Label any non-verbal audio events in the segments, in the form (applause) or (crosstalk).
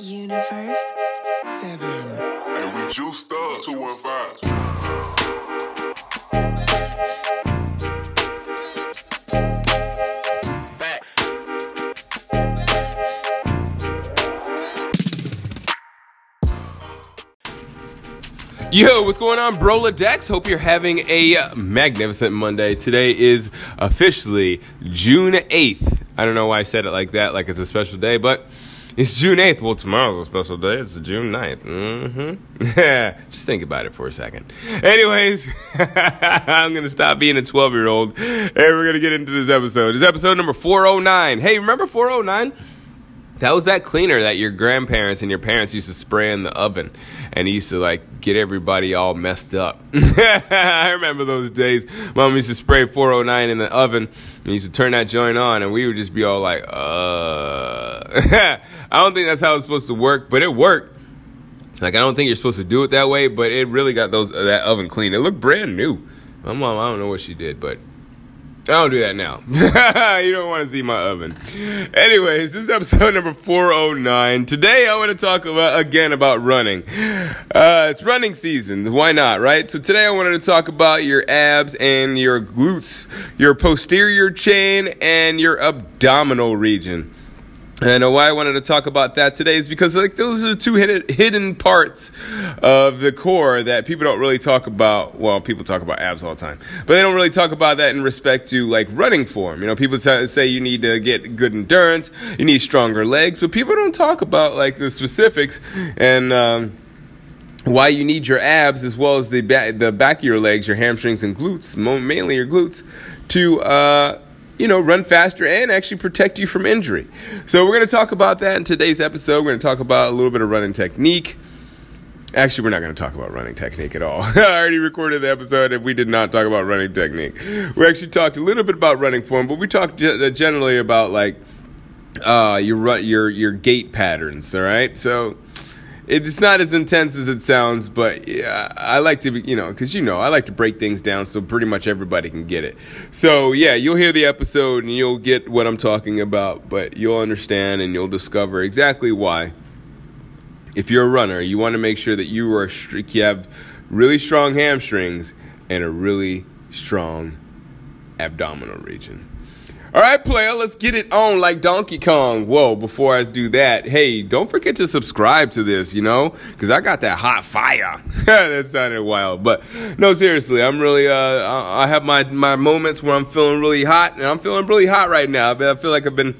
Universe. Seven. And we juiced up 215. Facts. Yo, what's going on, Brola Dex? Hope you're having a magnificent Monday. Today is officially June 8th. I don't know why I said it like that, like it's a special day, but it's June 8th. Well, tomorrow's a special day. It's June 9th. Mm-hmm. Yeah. (laughs) Just think about it for a second. Anyways, (laughs) I'm going to stop being a 12 year old and we're going to get into this episode. Is episode number 409. Hey, remember 409? That was that cleaner that your grandparents and your parents used to spray in the oven and used to like get everybody all messed up. (laughs) I remember those days. Mom used to spray 409 in the oven and used to turn that joint on and we would just be all like, uh. (laughs) I don't think that's how it's supposed to work, but it worked. Like I don't think you're supposed to do it that way, but it really got those that oven clean. It looked brand new. My mom, I don't know what she did, but I don't do that now. (laughs) you don't want to see my oven. Anyways, this is episode number 409. Today I want to talk about again about running. Uh, it's running season. Why not, right? So today I wanted to talk about your abs and your glutes, your posterior chain and your abdominal region. And why I wanted to talk about that today is because like those are two hidden, hidden parts of the core that people don't really talk about. Well, people talk about abs all the time, but they don't really talk about that in respect to like running form. You know, people t- say you need to get good endurance, you need stronger legs, but people don't talk about like the specifics and. Um, why you need your abs as well as the back, the back of your legs, your hamstrings and glutes, mainly your glutes, to uh, you know, run faster and actually protect you from injury. So we're going to talk about that in today's episode. We're going to talk about a little bit of running technique. Actually, we're not going to talk about running technique at all. (laughs) I already recorded the episode and we did not talk about running technique. We actually talked a little bit about running form, but we talked generally about like uh, your run, your your gait patterns. All right, so it's not as intense as it sounds, but yeah, I like to, be, you know, because you know, I like to break things down so pretty much everybody can get it. So yeah, you'll hear the episode and you'll get what I'm talking about, but you'll understand and you'll discover exactly why. If you're a runner, you want to make sure that you are you have really strong hamstrings and a really strong abdominal region. All right, player, let's get it on like Donkey Kong. Whoa, before I do that, hey, don't forget to subscribe to this, you know, because I got that hot fire. (laughs) that sounded wild, but no, seriously, I'm really, uh, I have my, my moments where I'm feeling really hot, and I'm feeling really hot right now. I feel like I've been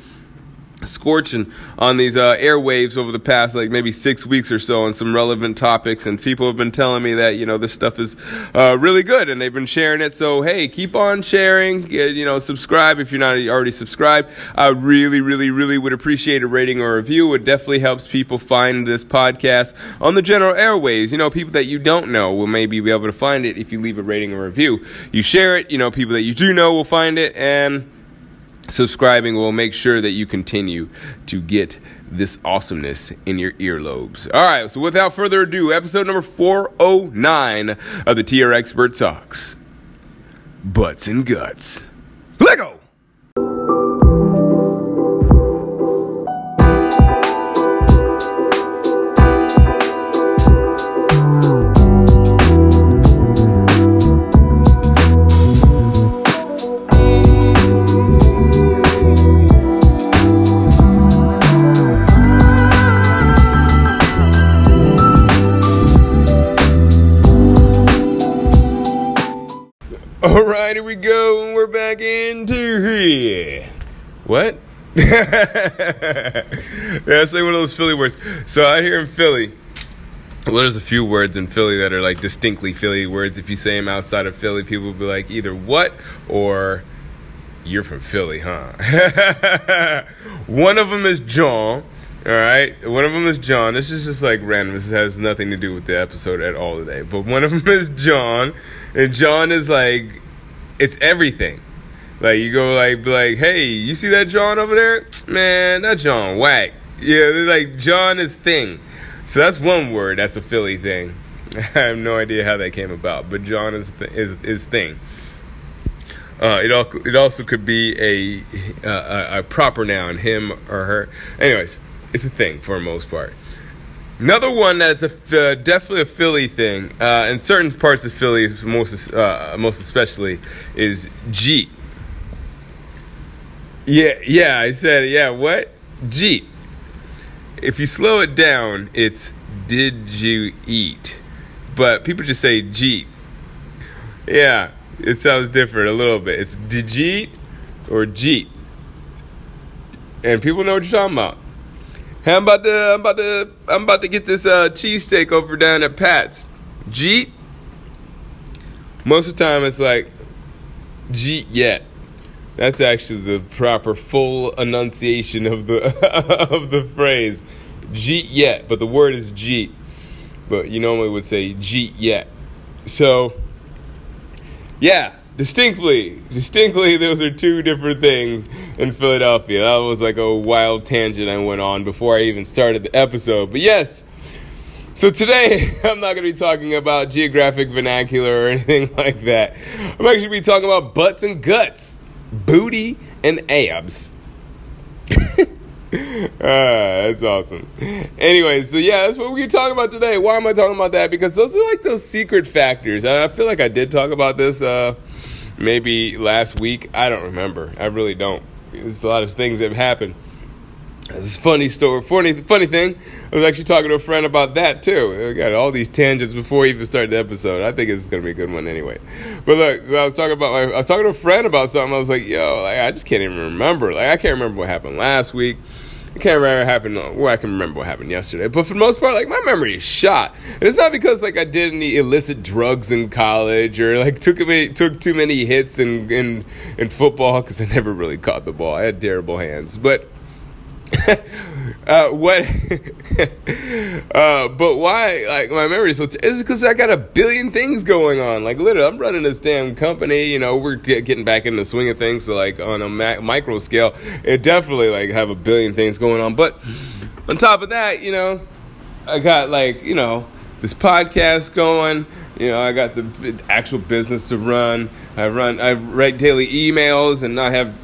scorching on these uh, airwaves over the past like maybe six weeks or so on some relevant topics and people have been telling me that you know this stuff is uh, really good and they've been sharing it. So hey keep on sharing you know subscribe if you're not already subscribed. I really really really would appreciate a rating or review. It definitely helps people find this podcast on the general airways. You know people that you don't know will maybe be able to find it if you leave a rating or review. You share it you know people that you do know will find it and subscribing will make sure that you continue to get this awesomeness in your earlobes. All right, so without further ado, episode number 409 of the TR Expert Talks Butts and Guts. Let go! (laughs) yeah, say one of those Philly words. So out here in Philly, well, there's a few words in Philly that are like distinctly Philly words. If you say them outside of Philly, people will be like either what or you're from Philly, huh? (laughs) one of them is John. All right, one of them is John. This is just like random. This has nothing to do with the episode at all today. But one of them (laughs) is John, and John is like, it's everything. Like you go like be like, hey, you see that John over there? Man, that John whack. Yeah, they're like John is thing. So that's one word. That's a Philly thing. (laughs) I have no idea how that came about, but John is th- is is thing. Uh, it, al- it also could be a, uh, a proper noun, him or her. Anyways, it's a thing for the most part. Another one that's a uh, definitely a Philly thing, uh, in certain parts of Philly, most uh, most especially, is Jeet. Yeah, yeah, I said. Yeah, what? Jeet. If you slow it down, it's did you eat? But people just say Jeet. Yeah, it sounds different a little bit. It's eat or Jeet. And people know what you're talking about. Hey, I'm about to I'm about to I'm about to get this uh cheesesteak over down at Pat's. Jeet. Most of the time it's like Jeet yet. That's actually the proper full enunciation of the (laughs) of the phrase. Jeet yet, but the word is Jeet. But you normally would say Jeet yet. So yeah, distinctly, distinctly, those are two different things in Philadelphia. That was like a wild tangent I went on before I even started the episode. But yes, so today (laughs) I'm not going to be talking about geographic vernacular or anything (laughs) like that. I'm actually going to be talking about butts and guts, booty and abs. (laughs) Ah, that's awesome. Anyway, so yeah, that's what we're talking about today. Why am I talking about that? Because those are like those secret factors. And I feel like I did talk about this uh, maybe last week. I don't remember. I really don't. There's a lot of things that have happened. This funny story. Funny, funny thing. I was actually talking to a friend about that too. We got all these tangents before we even start the episode. I think it's gonna be a good one anyway. But look, I was talking about my, I was talking to a friend about something. I was like, yo, like I just can't even remember. Like I can't remember what happened last week. I can't remember what happened. Well, I can remember what happened yesterday, but for the most part, like my memory is shot. And it's not because like I did any illicit drugs in college or like took many, took too many hits in in, in football because I never really caught the ball. I had terrible hands, but (laughs) uh, what? (laughs) uh, but why? Like my memory so t- is because I got a billion things going on. Like literally, I'm running this damn company. You know, we're get, getting back in the swing of things. So like on a ma- micro scale, it definitely like have a billion things going on. But on top of that, you know, I got like you know this podcast going. You know, I got the actual business to run. I run. I write daily emails, and I have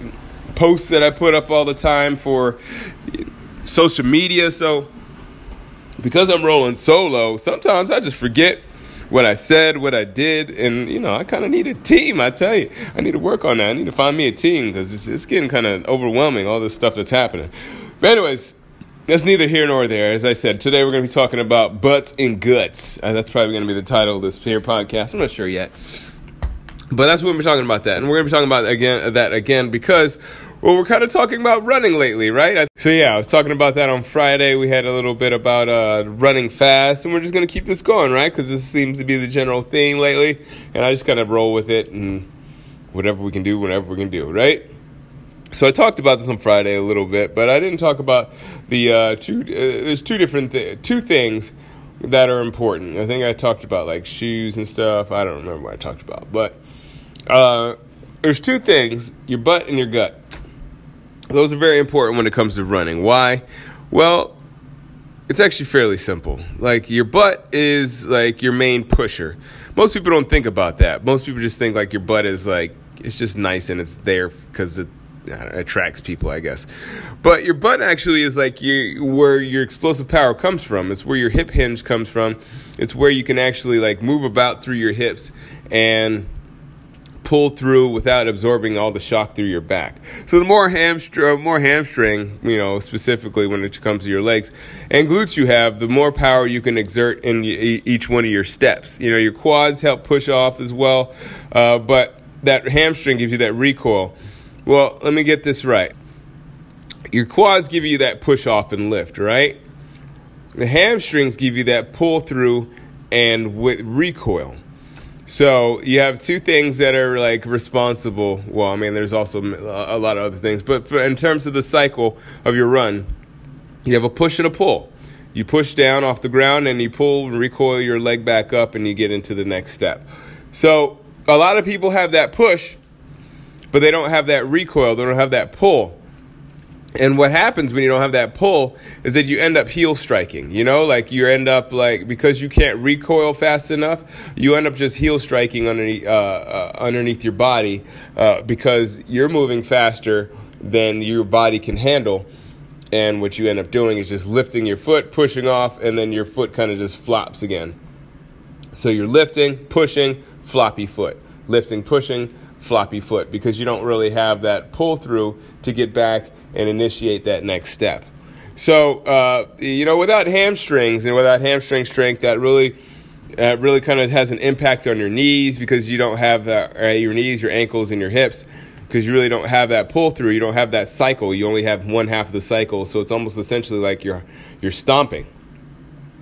posts that I put up all the time for social media. So because I'm rolling solo, sometimes I just forget what I said, what I did, and you know, I kind of need a team. I tell you, I need to work on that. I need to find me a team because it's, it's getting kind of overwhelming. All this stuff that's happening. But anyways. That's neither here nor there. As I said, today we're going to be talking about butts and guts. Uh, that's probably going to be the title of this here podcast. I'm not sure yet. But that's what we're talking about that. And we're to be talking about again that again because well, we're kind of talking about running lately, right? So yeah, I was talking about that on Friday. We had a little bit about uh, running fast, and we're just gonna keep this going, right? Because this seems to be the general theme lately, and I just kind of roll with it and whatever we can do, whatever we can do, right? So I talked about this on Friday a little bit, but I didn't talk about the uh, two. Uh, there's two different th- two things that are important. I think I talked about like shoes and stuff. I don't remember what I talked about, but uh, there's two things: your butt and your gut. Those are very important when it comes to running. Why? Well, it's actually fairly simple. Like your butt is like your main pusher. Most people don't think about that. Most people just think like your butt is like it's just nice and it's there because it attracts people, I guess. But your butt actually is like your, where your explosive power comes from. It's where your hip hinge comes from. It's where you can actually like move about through your hips and pull through without absorbing all the shock through your back. So the more hamstring, more hamstring, you know, specifically when it comes to your legs and glutes you have, the more power you can exert in each one of your steps. You know, your quads help push off as well, uh, but that hamstring gives you that recoil. Well, let me get this right. Your quads give you that push off and lift, right? The hamstrings give you that pull through and with recoil. So you have two things that are like responsible. Well, I mean, there's also a lot of other things, but for, in terms of the cycle of your run, you have a push and a pull. You push down off the ground and you pull and recoil your leg back up and you get into the next step. So a lot of people have that push, but they don't have that recoil. They don't have that pull. And what happens when you don't have that pull is that you end up heel striking. You know, like you end up like because you can't recoil fast enough, you end up just heel striking underneath uh, uh, underneath your body uh, because you're moving faster than your body can handle, And what you end up doing is just lifting your foot, pushing off, and then your foot kind of just flops again. So you're lifting, pushing, floppy foot. Lifting, pushing, floppy foot because you don't really have that pull through to get back and initiate that next step. So, uh, you know, without hamstrings and without hamstring strength, that really uh, really kind of has an impact on your knees because you don't have that, uh, your knees, your ankles, and your hips because you really don't have that pull through. You don't have that cycle. You only have one half of the cycle, so it's almost essentially like you're you're stomping.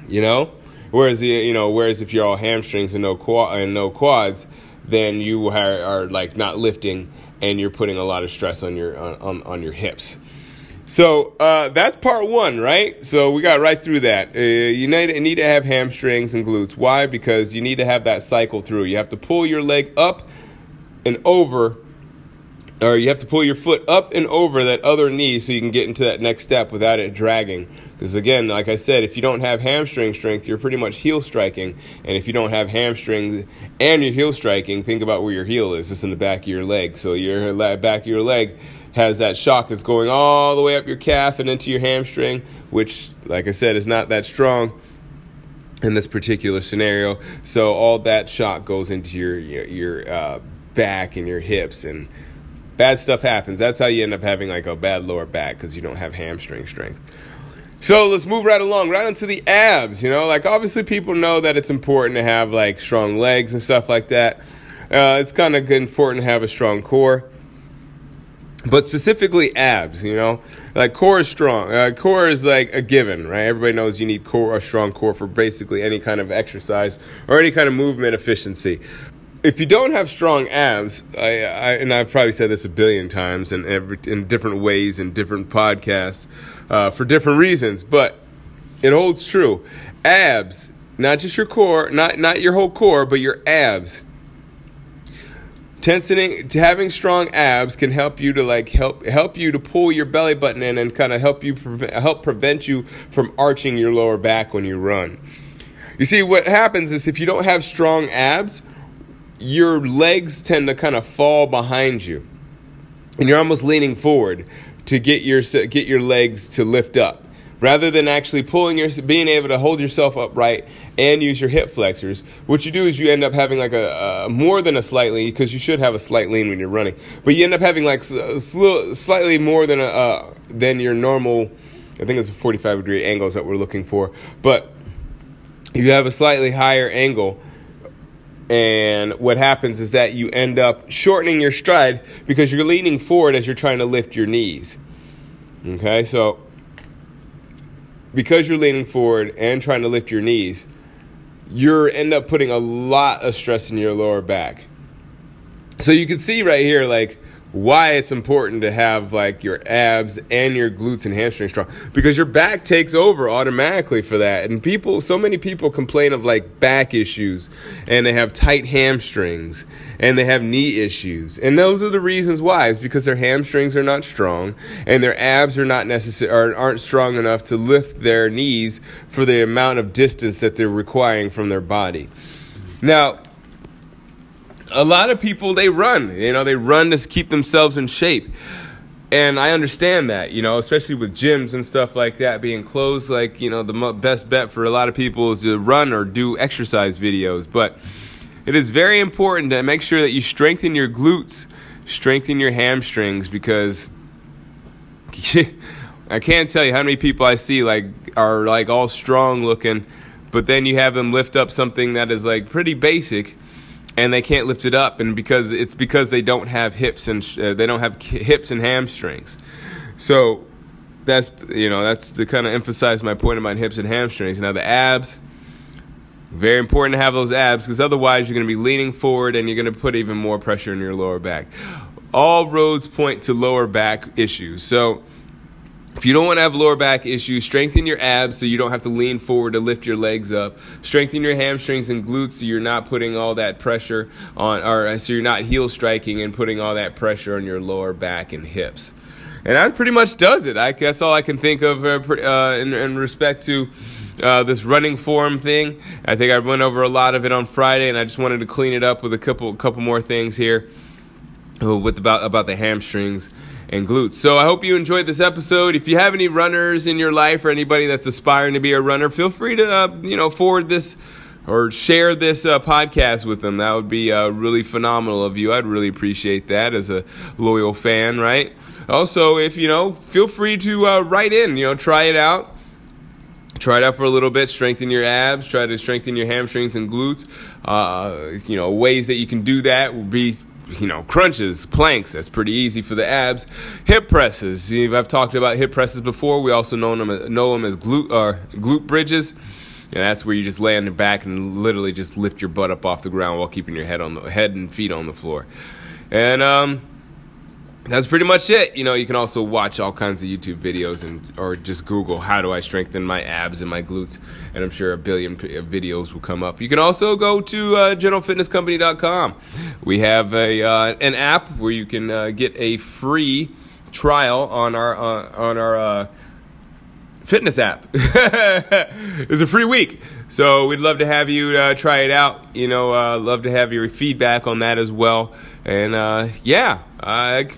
You know, whereas you know, whereas if you're all hamstrings and no quad and no quads, then you are, are like not lifting and you're putting a lot of stress on your on, on your hips. So uh, that's part one, right? So we got right through that. Uh, you need, need to have hamstrings and glutes. Why? Because you need to have that cycle through. You have to pull your leg up and over, or you have to pull your foot up and over that other knee so you can get into that next step without it dragging. Because again, like I said, if you don't have hamstring strength, you're pretty much heel striking. And if you don't have hamstrings and you're heel striking, think about where your heel is. It's in the back of your leg. So your back of your leg has that shock that's going all the way up your calf and into your hamstring, which, like I said, is not that strong in this particular scenario. So all that shock goes into your your, your uh, back and your hips, and bad stuff happens. That's how you end up having like a bad lower back because you don't have hamstring strength. So let's move right along, right into the abs. You know, like obviously people know that it's important to have like strong legs and stuff like that. Uh, it's kind of important to have a strong core but specifically abs you know like core is strong uh, core is like a given right everybody knows you need core a strong core for basically any kind of exercise or any kind of movement efficiency if you don't have strong abs I, I and i've probably said this a billion times in every in different ways in different podcasts uh, for different reasons but it holds true abs not just your core not not your whole core but your abs Tensioning, to having strong abs can help you to like help help you to pull your belly button in and kind of help you prevent, help prevent you from arching your lower back when you run. You see, what happens is if you don't have strong abs, your legs tend to kind of fall behind you, and you're almost leaning forward to get your get your legs to lift up. Rather than actually pulling your being able to hold yourself upright and use your hip flexors what you do is you end up having like a, a more than a slightly because you should have a slight lean when you're running but you end up having like a slightly more than a uh, than your normal i think it's a 45 degree angles that we're looking for but you have a slightly higher angle and what happens is that you end up shortening your stride because you're leaning forward as you're trying to lift your knees okay so because you're leaning forward and trying to lift your knees, you end up putting a lot of stress in your lower back. So you can see right here, like, why it's important to have like your abs and your glutes and hamstrings strong. Because your back takes over automatically for that. And people so many people complain of like back issues. And they have tight hamstrings. And they have knee issues. And those are the reasons why. Is because their hamstrings are not strong. And their abs are not necessary aren't strong enough to lift their knees for the amount of distance that they're requiring from their body. Now a lot of people they run you know they run to keep themselves in shape. And i understand that you know especially with gyms and stuff like that being closed like you know the best bet for a lot of people is to run or do exercise videos. But it is very important to make sure that you strengthen your glutes strengthen your hamstrings because (laughs) i can't tell you how many people i see like are like all strong looking but then you have them lift up something that is like pretty basic and they can't lift it up and because it's because they don't have hips and uh, they don't have hips and hamstrings. So that's you know that's to kind of emphasize my point about hips and hamstrings. Now the abs very important to have those abs because otherwise you're going to be leaning forward and you're going to put even more pressure in your lower back. All roads point to lower back issues. So if you don't want to have lower back issues, strengthen your abs so you don't have to lean forward to lift your legs up. Strengthen your hamstrings and glutes so you're not putting all that pressure on, or so you're not heel striking and putting all that pressure on your lower back and hips. And that pretty much does it. I, that's all I can think of uh, uh, in, in, respect to uh, this running form thing. I think I went over a lot of it on Friday, and I just wanted to clean it up with a couple couple more things here uh, with about about the hamstrings and glutes. So I hope you enjoyed this episode. If you have any runners in your life or anybody that's aspiring to be a runner, feel free to uh, you know forward this or share this uh, podcast with them. That would be uh, really phenomenal of you. I'd really appreciate that as a loyal fan, right? Also, if you know, feel free to uh, write in. You know, try it out. Try it out for a little bit. Strengthen your abs. Try to strengthen your hamstrings and glutes. Uh, you know, ways that you can do that would be you know, crunches, planks, that's pretty easy for the abs. Hip presses, I've talked about hip presses before. We also know them, know them as glute, uh, glute bridges. And that's where you just lay on your back and literally just lift your butt up off the ground while keeping your head on the head and feet on the floor. And um, that's pretty much it. You know, you can also watch all kinds of YouTube videos and or just Google how do I strengthen my abs and my glutes, and I'm sure a billion p- videos will come up. You can also go to uh, generalfitnesscompany.com. We have a uh, an app where you can uh, get a free trial on our uh, on our uh, fitness app. (laughs) it's a free week. So we'd love to have you uh, try it out. You know, uh, love to have your feedback on that as well. And uh, yeah,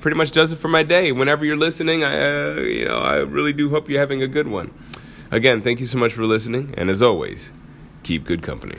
pretty much does it for my day. Whenever you're listening, I, uh, you know, I really do hope you're having a good one. Again, thank you so much for listening. And as always, keep good company.